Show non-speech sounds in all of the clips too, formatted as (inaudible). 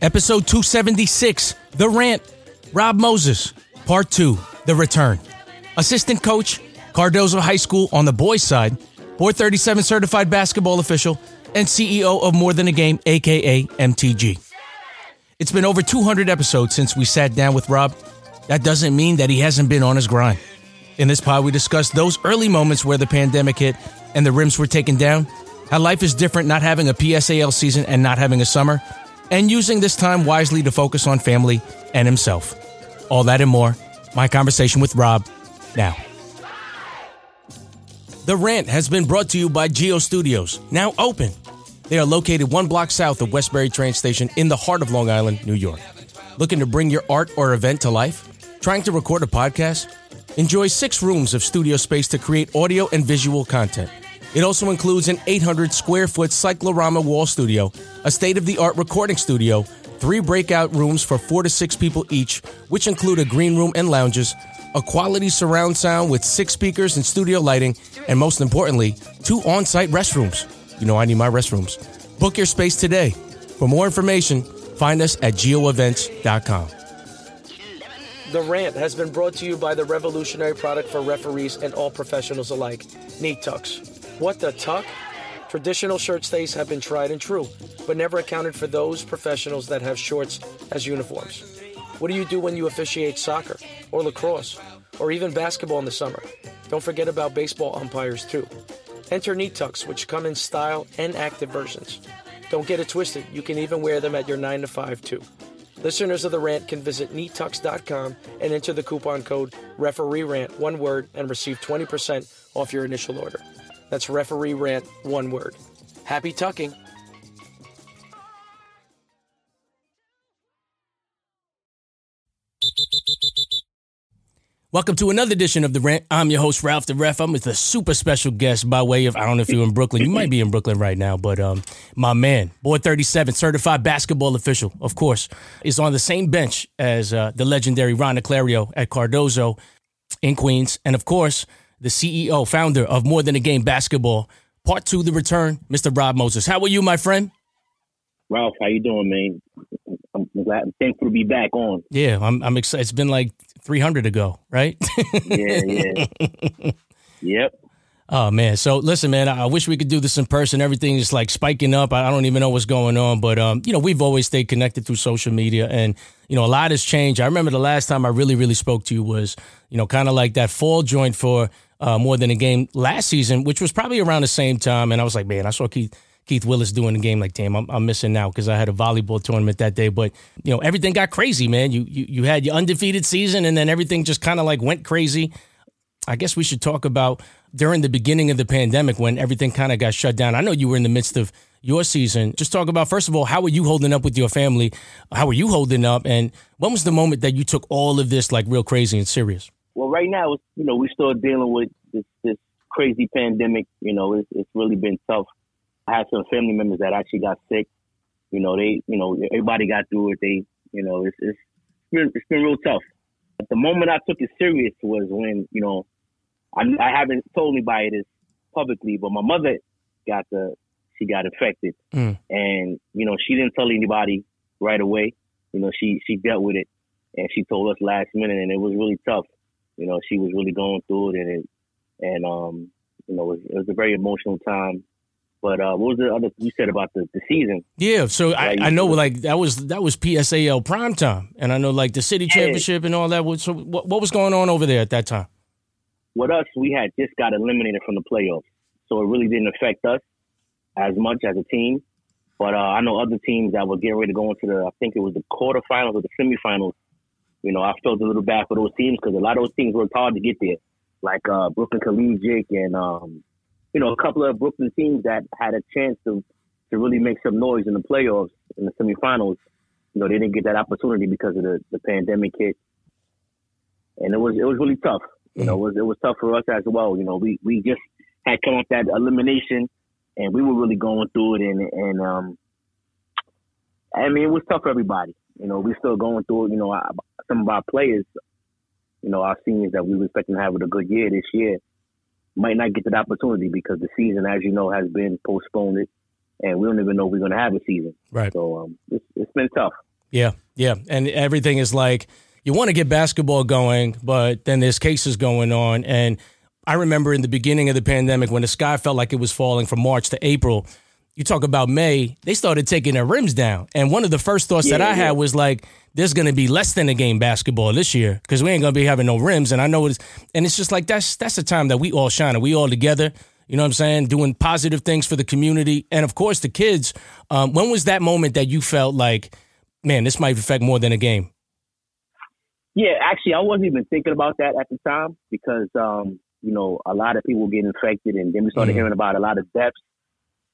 Episode 276, The Rant, Rob Moses, Part 2, The Return. Assistant coach, Cardozo High School on the boys' side, 437 certified basketball official, and CEO of More Than a Game, aka MTG. It's been over 200 episodes since we sat down with Rob. That doesn't mean that he hasn't been on his grind. In this pod, we discuss those early moments where the pandemic hit and the rims were taken down, how life is different not having a PSAL season and not having a summer, and using this time wisely to focus on family and himself. All that and more. My conversation with Rob now. The Rant has been brought to you by Geo Studios, now open. They are located one block south of Westbury train station in the heart of Long Island, New York. Looking to bring your art or event to life? Trying to record a podcast? Enjoy six rooms of studio space to create audio and visual content. It also includes an 800 square foot cyclorama wall studio, a state of the art recording studio, three breakout rooms for four to six people each, which include a green room and lounges, a quality surround sound with six speakers and studio lighting, and most importantly, two on site restrooms. You know, I need my restrooms. Book your space today. For more information, find us at geoevents.com. The Rant has been brought to you by the revolutionary product for referees and all professionals alike, Knee Tucks. What the tuck? Traditional shirt stays have been tried and true, but never accounted for those professionals that have shorts as uniforms. What do you do when you officiate soccer, or lacrosse, or even basketball in the summer? Don't forget about baseball umpires too. Enter knee tucks, which come in style and active versions. Don't get it twisted, you can even wear them at your 9 to 5 too. Listeners of The Rant can visit neatux.com and enter the coupon code referee rant, one word, and receive 20% off your initial order. That's referee rant, one word. Happy tucking. Welcome to another edition of The Rant. I'm your host, Ralph the Ref. I'm with a super special guest by way of, I don't know if you're in Brooklyn. You might be in Brooklyn right now, but um, my man, Board 37, certified basketball official, of course, is on the same bench as uh, the legendary Ron Naclerio at Cardozo in Queens. And of course, the CEO, founder of More Than a Game Basketball. Part two, the return, Mr. Rob Moses. How are you, my friend? Ralph, how you doing, man? I'm glad, I'm thankful to be back on. Yeah, I'm. I'm excited. It's been like 300 ago, right? yeah, yeah. (laughs) yep. Oh man, so listen, man. I wish we could do this in person. Everything is like spiking up. I don't even know what's going on, but um, you know, we've always stayed connected through social media, and you know, a lot has changed. I remember the last time I really, really spoke to you was, you know, kind of like that fall joint for uh, more than a game last season, which was probably around the same time. And I was like, man, I saw Keith Keith Willis doing the game. Like, damn, I'm, I'm missing now because I had a volleyball tournament that day. But you know, everything got crazy, man. You you you had your undefeated season, and then everything just kind of like went crazy. I guess we should talk about during the beginning of the pandemic when everything kind of got shut down. I know you were in the midst of your season. Just talk about first of all, how were you holding up with your family? How were you holding up? And when was the moment that you took all of this like real crazy and serious? Well, right now, you know, we're still dealing with this this crazy pandemic. You know, it's, it's really been tough. I had some family members that actually got sick. You know, they, you know, everybody got through it. They, you know, it's it's been, it's been real tough. But the moment I took it serious was when, you know, I, I haven't told anybody this publicly, but my mother got the she got infected, mm. and you know she didn't tell anybody right away. You know she she dealt with it, and she told us last minute, and it was really tough. You know she was really going through it, and it, and um you know it was, it was a very emotional time. But uh, what was the other you said about the, the season? Yeah, so I, I know like that was that was PSAL prime time, and I know like the city championship and all that. Was, so what, what was going on over there at that time? With us, we had just got eliminated from the playoffs, so it really didn't affect us as much as a team. But uh, I know other teams that were getting ready to go into the, I think it was the quarterfinals or the semifinals. You know, I felt a little bad for those teams because a lot of those teams worked hard to get there, like uh, Brooklyn Collegiate and um, you know a couple of Brooklyn teams that had a chance to to really make some noise in the playoffs in the semifinals. You know, they didn't get that opportunity because of the, the pandemic hit, and it was it was really tough. You know, it was it was tough for us as well. You know, we we just had come off that elimination and we were really going through it. And and um, I mean, it was tough for everybody. You know, we still going through it. You know, some of our players, you know, our seniors that we were expecting to have a good year this year, might not get that opportunity because the season, as you know, has been postponed, and we don't even know if we're going to have a season. Right. So um, it's, it's been tough. Yeah, yeah, and everything is like you want to get basketball going, but then there's cases going on. And I remember in the beginning of the pandemic when the sky felt like it was falling from March to April. You talk about May, they started taking their rims down. And one of the first thoughts yeah, that I yeah. had was like, there's going to be less than a game basketball this year because we ain't going to be having no rims. And I know it's, and it's just like, that's, that's the time that we all shine and we all together. You know what I'm saying? Doing positive things for the community. And of course, the kids. Um, when was that moment that you felt like, man, this might affect more than a game? Yeah, actually, I wasn't even thinking about that at the time because, um, you know, a lot of people get infected, and then we started mm-hmm. hearing about a lot of deaths.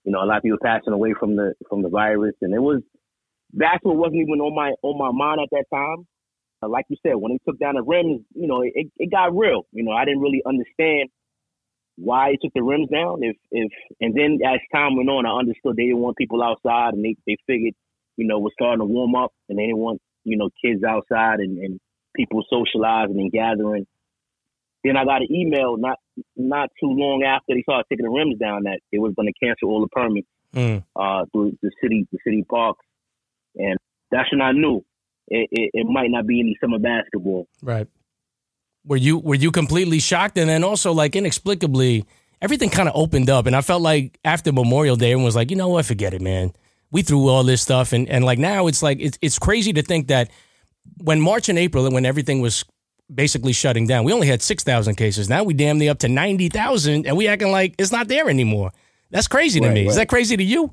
You know, a lot of people passing away from the from the virus, and it was that's what wasn't even on my on my mind at that time. Uh, like you said, when they took down the rims, you know, it, it got real. You know, I didn't really understand why they took the rims down. If if and then as time went on, I understood they didn't want people outside, and they they figured, you know, we're starting to warm up, and they didn't want you know kids outside and, and people socializing and gathering. Then I got an email not not too long after they started taking the rims down that they was going to cancel all the permits mm. uh, through the city the city parks, and that's when I knew it, it, it might not be any summer basketball. Right. Were you were you completely shocked and then also like inexplicably everything kind of opened up and I felt like after Memorial Day everyone was like, you know what, forget it, man. We threw all this stuff and, and like now it's like it's it's crazy to think that when March and April when everything was basically shutting down, we only had six thousand cases. Now we damn near up to ninety thousand and we acting like it's not there anymore. That's crazy to right, me. Right. Is that crazy to you?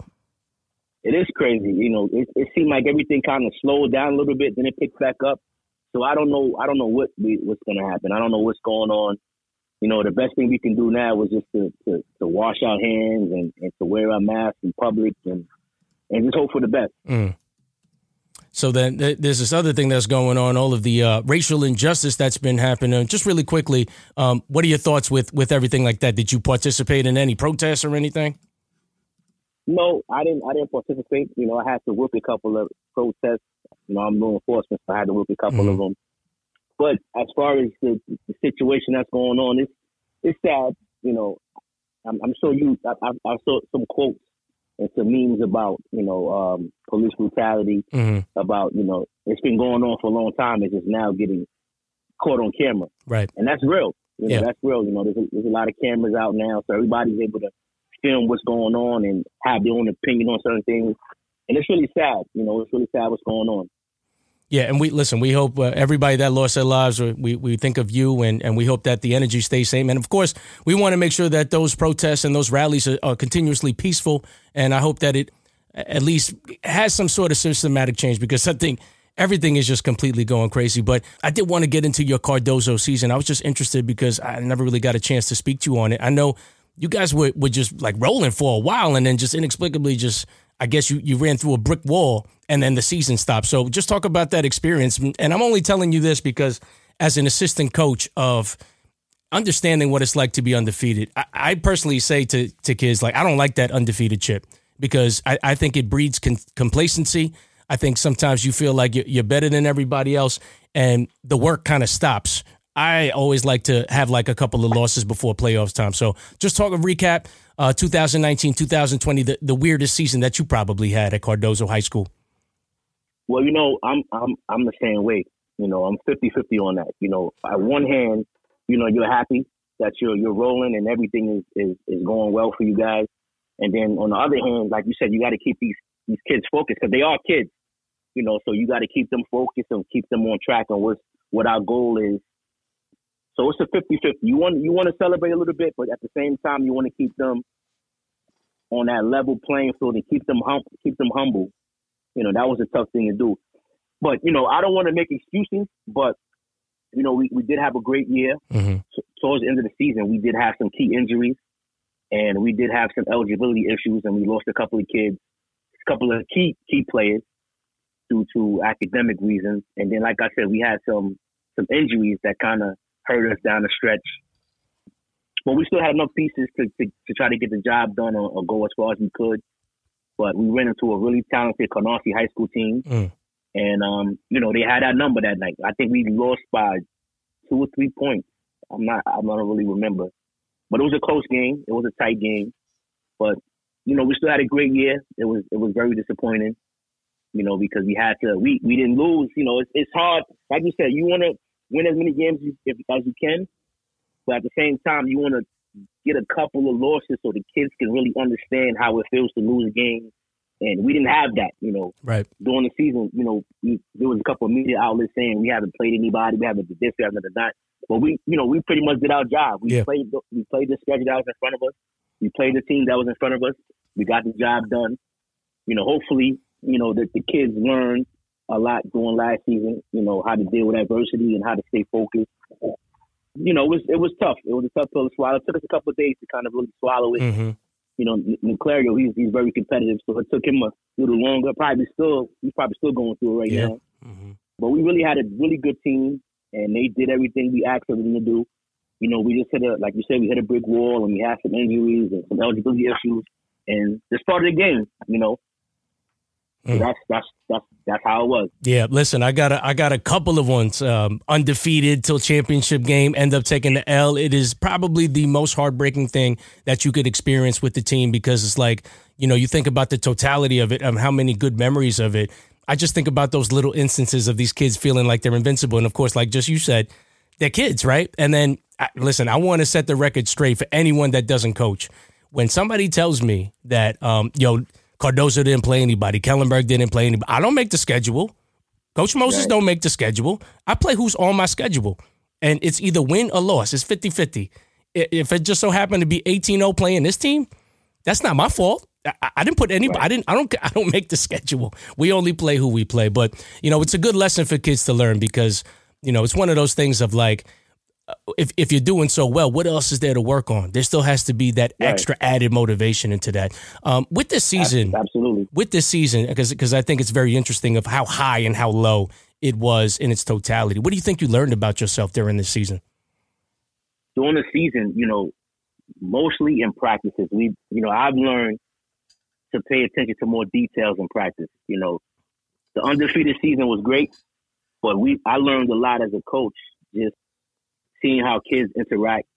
It is crazy. You know, it, it seemed like everything kind of slowed down a little bit, then it picked back up. So I don't know. I don't know what we, what's going to happen. I don't know what's going on. You know, the best thing we can do now is just to, to, to wash our hands and, and to wear our masks in public and and just hope for the best. Mm. So then there's this other thing that's going on, all of the uh, racial injustice that's been happening. Just really quickly, um, what are your thoughts with with everything like that? Did you participate in any protests or anything? No, I didn't. I didn't participate. You know, I had to work a couple of protests. You know, I'm law enforcement, so I had to work a couple mm-hmm. of them. But as far as the, the, situation that's going on, it's it's sad. You know, I'm, I'm sure you. I, I, I, saw some quotes and some memes about you know um, police brutality. Mm-hmm. About you know, it's been going on for a long time. It's just now getting caught on camera. Right. And that's real. You know, yeah. that's real. You know, there's a, there's a lot of cameras out now, so everybody's able to film what's going on and have their own opinion on certain things. And it's really sad. You know, it's really sad what's going on. Yeah, and we listen. We hope uh, everybody that lost their lives. We we think of you, and and we hope that the energy stays same. And of course, we want to make sure that those protests and those rallies are, are continuously peaceful. And I hope that it at least has some sort of systematic change because I think everything is just completely going crazy. But I did want to get into your Cardozo season. I was just interested because I never really got a chance to speak to you on it. I know you guys were, were just like rolling for a while and then just inexplicably just I guess you, you ran through a brick wall and then the season stops. So just talk about that experience. And I'm only telling you this because as an assistant coach of understanding what it's like to be undefeated, I, I personally say to, to kids, like, I don't like that undefeated chip because I, I think it breeds con- complacency. I think sometimes you feel like you're, better than everybody else and the work kind of stops I always like to have like a couple of losses before playoffs time. So just talk a recap, uh, 2019, 2020, the, the weirdest season that you probably had at Cardozo High School. Well, you know, I'm I'm I'm the same way. You know, I'm 50-50 on that. You know, on one hand, you know, you're happy that you're you're rolling and everything is, is, is going well for you guys. And then on the other hand, like you said, you got to keep these these kids focused because they are kids. You know, so you got to keep them focused and keep them on track on what what our goal is so it's a 50-50. You want you want to celebrate a little bit, but at the same time, you want to keep them on that level playing field and keep them hum- keep them humble. You know, that was a tough thing to do. But you know, I don't want to make excuses, but you know, we, we did have a great year. Mm-hmm. So, towards the end of the season, we did have some key injuries, and we did have some eligibility issues, and we lost a couple of kids, a couple of key key players due to academic reasons. And then, like I said, we had some some injuries that kind of hurt us down the stretch. But we still had enough pieces to, to, to try to get the job done or, or, go as far as we could. But we ran into a really talented Canarsie High School team. Mm. And, um, you know, they had that number that night. I think we lost by two or three points. I'm not, I don't really remember. But it was a close game. It was a tight game. But, you know, we still had a great year. It was, it was very disappointing. You know, because we had to, we we didn't lose. You know, it's it's hard. Like you said, you want to win as many games as, as you can, but at the same time, you want to get a couple of losses so the kids can really understand how it feels to lose a game. And we didn't have that, you know. Right. During the season, you know, we, there was a couple of media outlets saying we haven't played anybody, we haven't did this, we haven't done that. But we, you know, we pretty much did our job. We Yeah. played, the, we played the schedule that was in front of us. We played the team that was in front of us. We got the job done. You know, hopefully, you know, that the kids learned a lot during last season. You know, how to deal with adversity and how to stay focused. You know, it was it was tough. It was a tough pill to swallow. It took us a couple of days to kind of really swallow it hmm you know, Naclerio, he's he's very competitive, so it took him a little longer. Probably still, he's probably still going through it right Yeah. now. hmm But we really had a really good team, and they did everything we asked them to do. You know, we just hit a, like you said, we hit a brick wall, and we had some injuries and some eligibility issues, and it's part of the game. You know, so Mm. that's that's that's that's how it was. Yeah, listen, I got a, I got a couple of ones. Um, undefeated till championship game, end up taking the L. It is probably the most heartbreaking thing that you could experience with the team because it's like you know you think about the totality of it, um, how many good memories of it. I just think about those little instances of these kids feeling like they're invincible, and of course, like just you said, they're kids, right? And then I, listen, I want to set the record straight for anyone that doesn't coach. When somebody tells me that, um, yo, Cardozo didn't play anybody, Kellenberg didn't play anybody, I don't make the schedule. Coach Moses Right. don't make the schedule. I play who's on my schedule. And it's either win or loss. It's 50-50. If it just so happened to be 18-0 playing this team, that's not my fault. I, I- didn't put anybody. I didn't. I don't. I don't (laughs) make the schedule. We only play who we play. But you know, it's a good lesson for kids to learn because you know it's one of those things of like, if if you're doing so well, what else is there to work on? There still has to be that Right. extra added motivation into that. Um, with this season, Absolutely. with this season, because because I think it's very interesting of how high and how low it was in its totality. What do you think you learned about yourself during this season? during the season, you know, mostly in practices, we, you know, I've learned to pay attention to more details in practice. You know, the undefeated season was great, but we, I learned a lot as a coach, just seeing how kids interact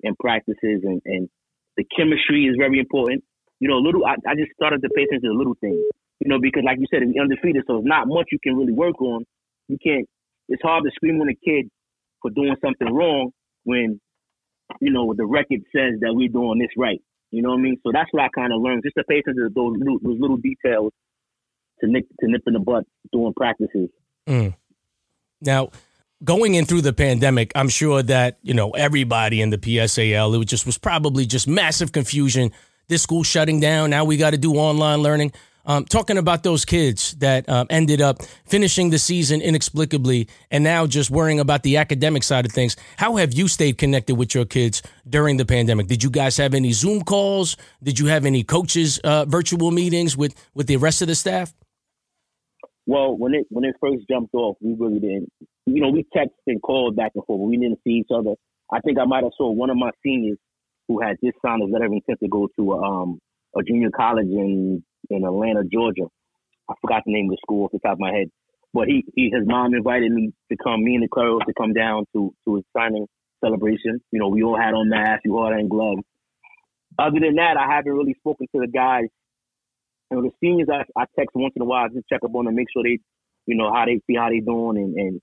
in practices and, and the chemistry is very important. You know, little, I, I just started to pay attention to little things, you know, because like you said, it's undefeated, so it's not much you can really work on. You can't, it's hard to scream on a kid for doing something wrong when you know, the record says that we're doing this right. You know what I mean? So that's what I kind of learned, just to pay attention to those little, those little details to nip to nip in the butt during practices. Mm. Now, going in through the pandemic, I'm sure that you know everybody in the PSAL. It was just was probably just massive confusion. This school shutting down. Now we got to do online learning. Um, talking about those kids that um, ended up finishing the season inexplicably and now just worrying about the academic side of things. How have you stayed connected with your kids during the pandemic? Did you guys have any Zoom calls? Did you have any coaches uh, virtual meetings with with the rest of the staff? Well, when it when it first jumped off, we really didn't. You know, we texted and called back and forth, but we didn't see each other. I think I might have saw one of my seniors who had just signed a letter of intent to go to um, a junior college in in Atlanta, Georgia. I forgot the name of the school off the top of my head, but he, he his mom invited me to come, me and the Claros to come down to to his signing celebration. You know, we all had on masks, we all had on gloves. Other than that, I haven't really spoken to the guys. You know, the seniors I, I text once in a while, just check up on them, make sure they, you know, how they see how they doing and, and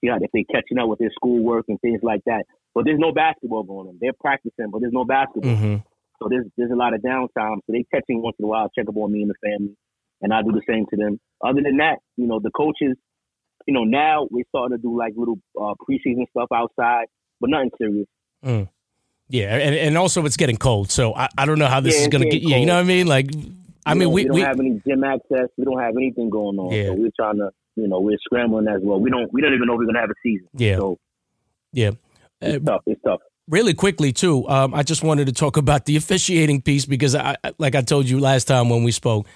see how if they catching up with their schoolwork and things like that. But there's no basketball going on. They're practicing, but there's no basketball. Mm-hmm. So there's there's a lot of downtime. So they me once in a while, check up on me and the family, and I do the same to them. Other than that, you know, the coaches, you know, now we're starting to do like little uh, preseason stuff outside, but nothing serious. Yeah, and, and also it's getting cold, so I, I don't know how this Yeah, is gonna get. getting Yeah, you know what I mean? Like, I We mean, we we don't we have any gym access. We don't have anything going on. Yeah. So we're trying to, you know, we're scrambling as well. We don't we don't even know we're gonna have a season. Yeah. So yeah. it's tough. It's tough. Really quickly too, um, I just wanted to talk about the officiating piece because, I, like I told you last time when we spoke,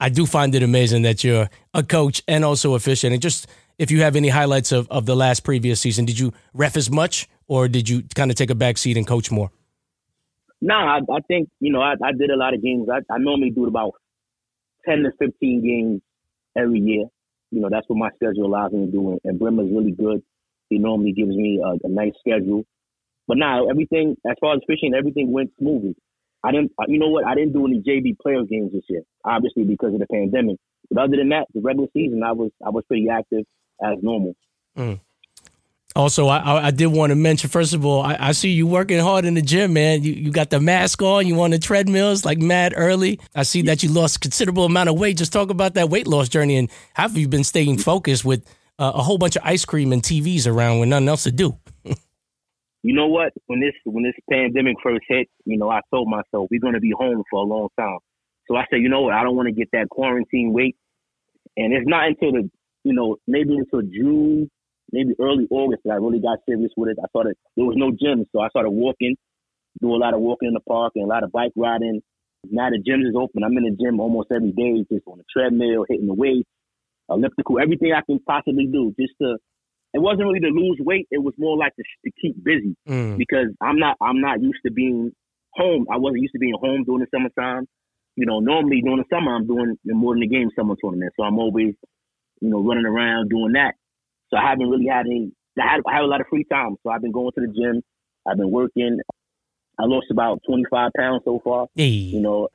I do find it amazing that you're a coach and also officiating. Just if you have any highlights of, of the last previous season, did you ref as much or did you kind of take a back seat and coach more? Nah, I, I think you know I, I did a lot of games. I, I normally do about ten to fifteen games every year. You know that's what my schedule allows me to do, and, Brimmer's really good. He normally gives me a, a nice schedule. But now everything, as far as fishing, everything went smoothly. I didn't, you know what? I didn't do any JV player games this year, obviously because of the pandemic. But other than that, the regular season, I was I was pretty active as normal. Mm. Also, I, I did want to mention first of all, I, I, see you working hard in the gym, man. You you got the mask on, you on the treadmills like mad early. I see that you lost considerable amount of weight. Just talk about that weight loss journey and how have you been staying focused with uh, a whole bunch of ice cream and TVs around with nothing else to do? (laughs) you know what? When this when this pandemic first hit, you know, I told myself we're gonna be home for a long time. So I said, you know what? I don't want to get that quarantine weight, and it's not until the you know maybe until June maybe early August that I really got serious with it. I started there was no gym, so I started walking, do a lot of walking in the park and a lot of bike riding. Now the gym is open. I'm in the gym almost every day, just on the treadmill, hitting the weights, elliptical, everything I can possibly do just to. It wasn't really to lose weight. It was more like to, to keep busy mm. because I'm not I'm not used to being home. I wasn't used to being home during the summertime. You know, normally during the summer I'm doing more than the game summer tournament, so I'm always you know running around doing that. So I haven't really had any. I, had, I have a lot of free time, so I've been going to the gym. I've been working. I lost about 25 pounds so far. Hey. You know,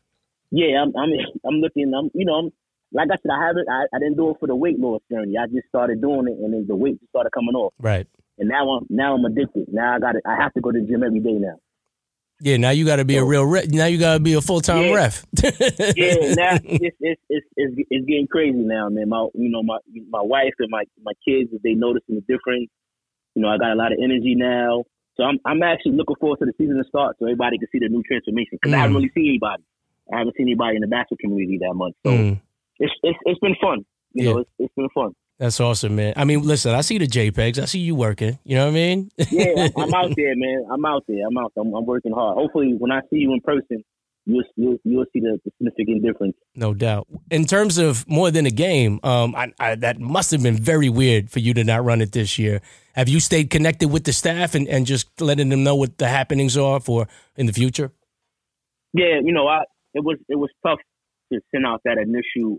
yeah, I'm, I'm, (laughs) I'm looking. I'm, you know, I'm, like I said, I haven't. I, I didn't do it for the weight loss journey. I just started doing it, and then the weight just started coming off. Right. And now I'm now I'm addicted. Now I got I have to go to the gym every day now. Yeah, now you got to be so, a real ref. Now you got to be a full time yeah, ref. (laughs) yeah, now it's, it's it's it's it's getting crazy now, man. My you know my my wife and my my kids they noticing the difference. You know, I got a lot of energy now, so I'm I'm actually looking forward to the season to start, so everybody can see the new transformation. Because mm. I haven't mm. really seen anybody. I haven't seen anybody in the basketball community that much, so mm. it's it's it's been fun. You yeah. know, it's, it's been fun. That's awesome, man. I mean, listen, I see the JPEGs. I see you working. You know what I mean? yeah, (laughs) I'm out there, man. I'm out there. I'm out. I'm, I'm, working hard. Hopefully, when I see you in person, you'll you'll, you'll see the, the, significant difference. No doubt. In terms of more than a game, um, I, I, that must have been very weird for you to not run it this year. Have you stayed connected with the staff and, and just letting them know what the happenings are for in the future? Yeah, you know, I it was it was tough to send out that initial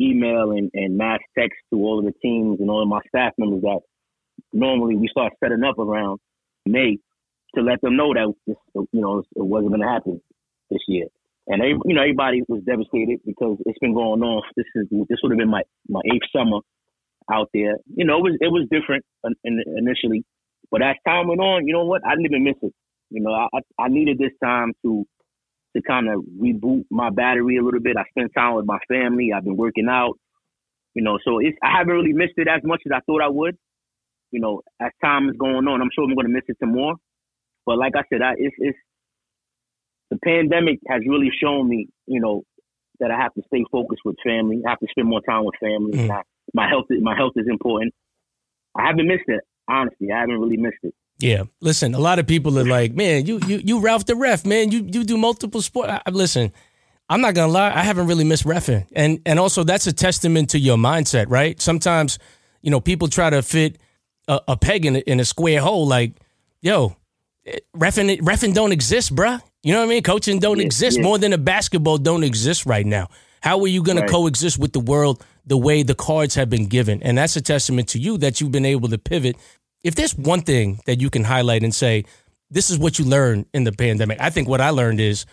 email and, and mass text to all of the teams and all of my staff members that normally we start setting up around May to let them know that this, you know it wasn't going to happen this year. And they, you know everybody was devastated because it's been going on. This is this would have been my my eighth summer out there. You know it was it was different initially, but as time went on, you know what? I didn't even miss it. You know I I needed this time to to kind of reboot my battery a little bit. I spent time with my family. I've been working out, you know, so it's, I haven't really missed it as much as I thought I would. You know, as time is going on, I'm sure I'm going to miss it some more. But like I said, I, it's, it's the pandemic has really shown me, you know, that I have to stay focused with family. I have to spend more time with family. Mm. I, my health, my health is important. I haven't missed it. Honestly, I haven't really missed it. Yeah, listen. A lot of people are like, "Man, you you you Ralph the ref, man. You you do multiple sport." I, listen, I'm not gonna lie. I haven't really missed refing, and and also that's a testament to your mindset, right? Sometimes, you know, people try to fit a, a peg in a, in a square hole. Like, yo, eh, refing refing don't exist, bruh. You know what I mean? Coaching don't yeah, exist yeah. more than a basketball don't exist right now. How are you going right. to coexist with the world the way the cards have been given? And that's a testament to you that you've been able to pivot if there's one thing that you can highlight and say, this is what you learned in the pandemic, I think what I learned is,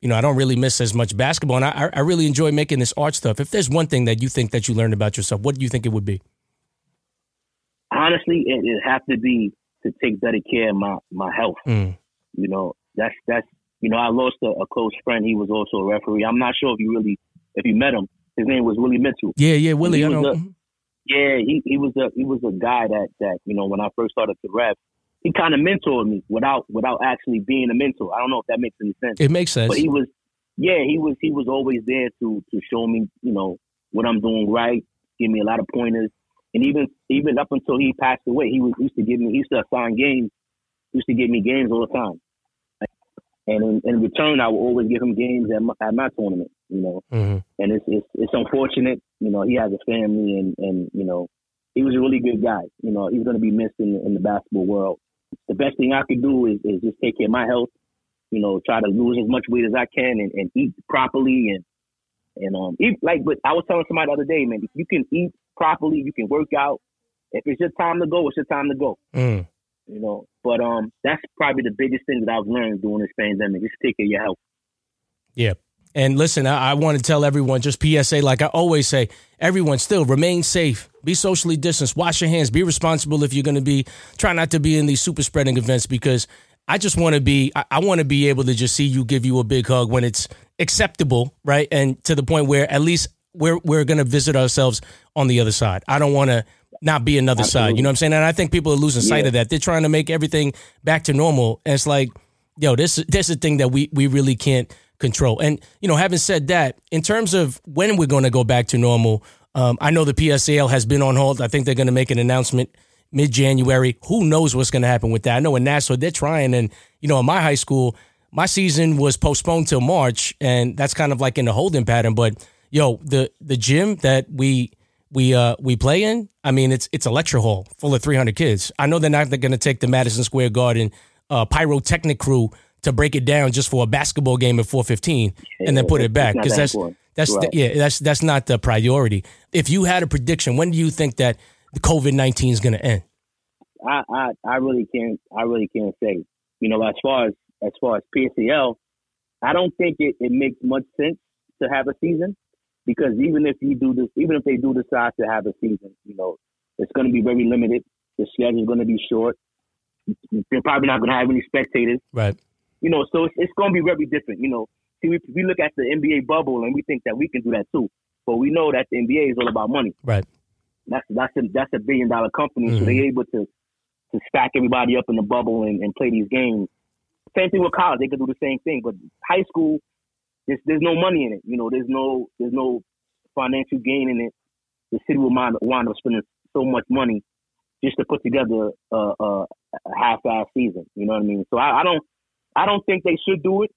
you know, I don't really miss as much basketball, and I, I really enjoy making this art stuff. If there's one thing that you think that you learned about yourself, what do you think it would be? Honestly, it, it have to be to take better care of my my health. Mm. You know, that's that's you know, I lost a, a, close friend. He was also a referee. I'm not sure if you really if you met him. His name was Willie Mitchell. Yeah, yeah, Willie. I know. A, yeah, he, he was a he was a guy that that you know when I first started to rap, he kind of mentored me without without actually being a mentor. I don't know if that makes any sense. It makes sense. But he was, yeah, he was he was always there to to show me you know what I'm doing right, give me a lot of pointers, and even even up until he passed away, he was used to give me he used to assign games, used to give me games all the time. And in, in return, I would always give him games at my, at my tournament, you know. Mm-hmm. And it's, it's it's unfortunate, you know. He has a family, and and you know, he was a really good guy. You know, he's going to be missed in, in the basketball world. The best thing I could do is, is just take care of my health. You know, try to lose as much weight as I can, and, and eat properly, and and um, eat like. But I was telling somebody the other day, man, if you can eat properly, you can work out. If it's your time to go, it's your time to go. Mm you know. But um, that's probably the biggest thing that I've learned during this pandemic: is take care of your health. Yeah, And listen, I, I want to tell everyone just PSA, like I always say, everyone still remain safe, be socially distanced, wash your hands, be responsible if you're going to be, try not to be in these super spreading events because I just want to be, I, I want to be able to just see you give you a big hug when it's acceptable, right? And to the point where at least we're, we're going to visit ourselves on the other side. I don't want to not be another Absolutely. side. You know what I'm saying? And I think people are losing sight yeah. of that. They're trying to make everything back to normal. And it's like, yo, this, this is a thing that we, we really can't control. And, you know, having said that, in terms of when we're going to go back to normal, um, I know the PSAL has been on hold. I think they're going to make an announcement mid January. Who knows what's going to happen with that? I know in Nassau they're trying, and you know, in my high school, my season was postponed till March, and that's kind of like in the holding pattern. But yo, the the gym that we we uh we play in, I mean, it's it's a lecture hall full of 300 kids. I know they're not going to take the Madison Square Garden uh, pyrotechnic crew to break it down just for a basketball game at 4:15 and then put it back because that's that's right. the, yeah that's that's not the priority. If you had a prediction, when do you think that the COVID nineteen is going to end? I, I I really can't I really can't say. You know, as far as as far as PSAL, I don't think it, it makes much sense to have a season because even if you do this, even if they do decide to have a season, you know, it's going to be very limited. The schedule is going to be short. They're probably not going to have any spectators. Right. You know, so it's, it's going to be very different. You know, see, we, we look at the NBA bubble and we think that we can do that too, but we know that the NBA is all about money. Right. That's that's a that's a billion dollar company, mm-hmm. so they're able to to stack everybody up in the bubble and, and play these games. Same thing with college; they could do the same thing. But high school, there's there's no money in it. You know, there's no there's no financial gain in it. The city will wind, wind up spending so much money just to put together a, a, a half-ass season. You know what I mean? So I, I don't I don't think they should do it.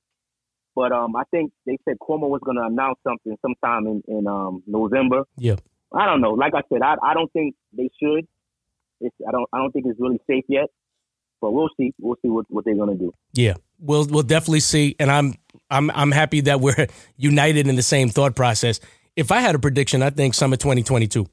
But um, I think they said Cuomo was going to announce something sometime in, in um, November. Yeah. I don't know. Like I said, I, I don't think they should. It's, I don't I don't think it's really safe yet. But we'll see. We'll see what, what they're gonna do. Yeah, we'll we'll definitely see. And I'm I'm I'm happy that we're (laughs) united in the same thought process. If I had a prediction, I think summer 2022.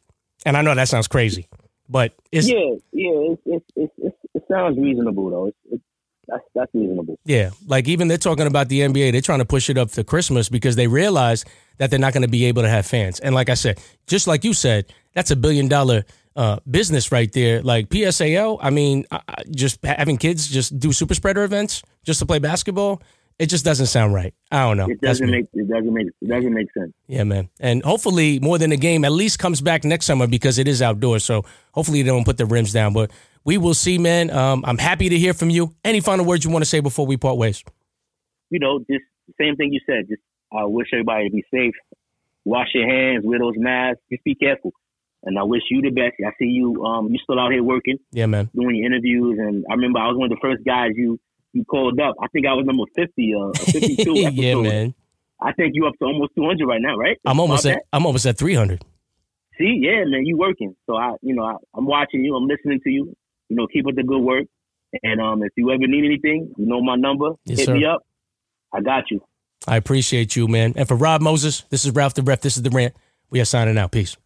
And I know that sounds crazy, but it's yeah, yeah. It it it, it sounds reasonable though. It's, it's that's that's reasonable. Yeah, like even they're talking about the NBA. They're trying to push it up to Christmas because they realize that they're not going to be able to have fans. And like I said, just like you said, that's a billion dollar uh, business right there. Like PSAL, I mean, just having kids just do super spreader events just to play basketball. It just doesn't sound right. I don't know. It doesn't make it doesn't make it doesn't make sense. Yeah, man. And hopefully, more than a game, at least comes back next summer because it is outdoors. So hopefully, they don't put the rims down. But we will see, man. Um, I'm happy to hear from you. Any final words you want to say before we part ways? You know, just same thing you said. Just I wish everybody to be safe. Wash your hands, wear those masks. Just be careful. And I wish you the best. I see you. Um, you still out here working. Yeah, man. Doing your interviews, and I remember I was one of the first guys you you called up. I think I was number fifty, uh, fifty two. (laughs) yeah, man. I think you up to almost two hundred right now, right? I'm almost at I'm almost at three hundred. See, yeah, man, you working. So I, you know, I, I'm watching you. I'm listening to you. You know, keep up the good work. And um, if you ever need anything, you know my number. Yes, Hit sir. me up. I got you. I appreciate you, man. And for Rob Moses, this is Ralph the Ref. This is the rant. We are signing out. Peace.